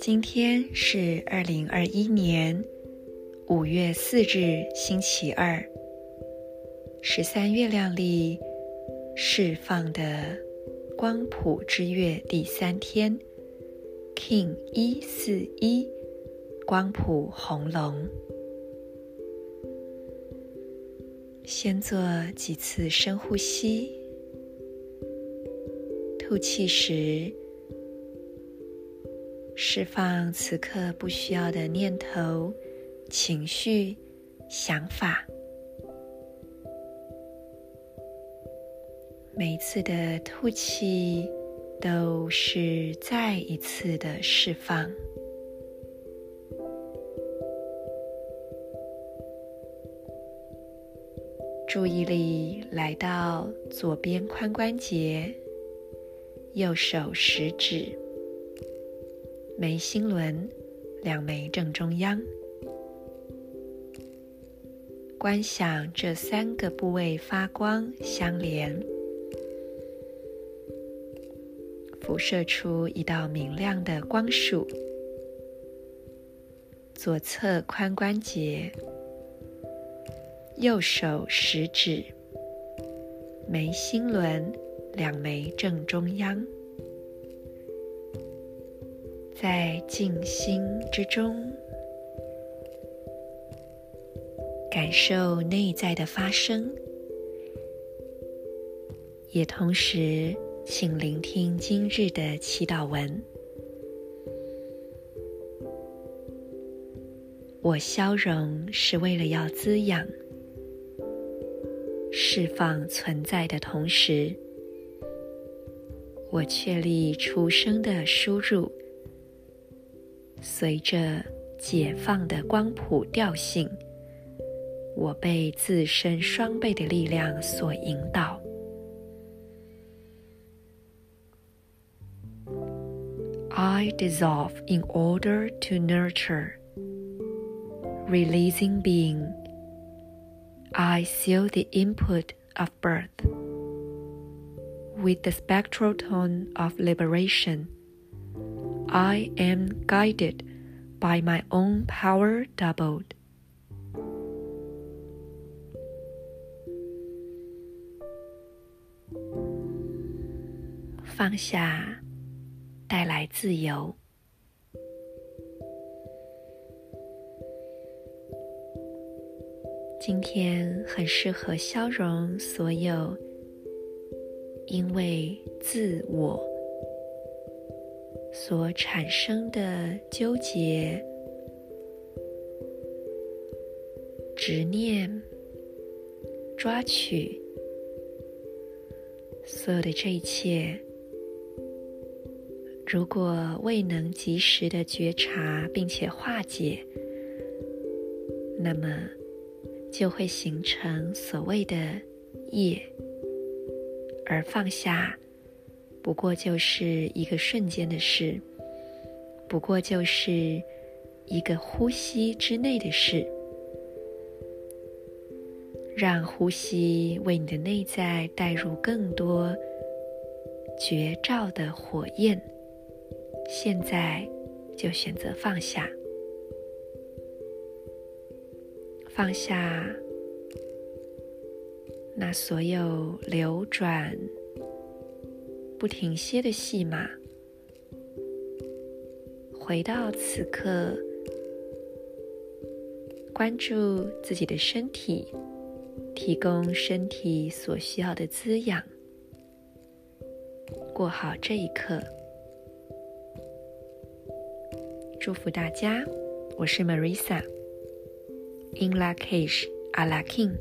今天是二零二一年五月四日，星期二，十三月亮历释放的光谱之月第三天，King 一四一，光谱红龙。先做几次深呼吸，吐气时。释放此刻不需要的念头、情绪、想法。每一次的吐气都是再一次的释放。注意力来到左边髋关节，右手食指。眉心轮两眉正中央，观想这三个部位发光相连，辐射出一道明亮的光束。左侧髋关节，右手食指，眉心轮两眉正中央。在静心之中，感受内在的发生，也同时请聆听今日的祈祷文。我消融是为了要滋养、释放存在的同时，我确立出生的输入。随着解放的光谱调性，我被自身双倍的力量所引导。I dissolve in order to nurture, releasing being. I seal the input of birth with the spectral tone of liberation. I am guided by my own power doubled. 放下，带来自由。 今天很适合消融所有因为自我。所产生的纠结、执念、抓取，所有的这一切，如果未能及时的觉察并且化解，那么就会形成所谓的业，而放下。不过就是一个瞬间的事，不过就是一个呼吸之内的事。让呼吸为你的内在带入更多觉照的火焰。现在就选择放下，放下那所有流转。不停歇的戏码，回到此刻，关注自己的身体，提供身体所需要的滋养，过好这一刻。祝福大家，我是 Marisa in La Cage à la King.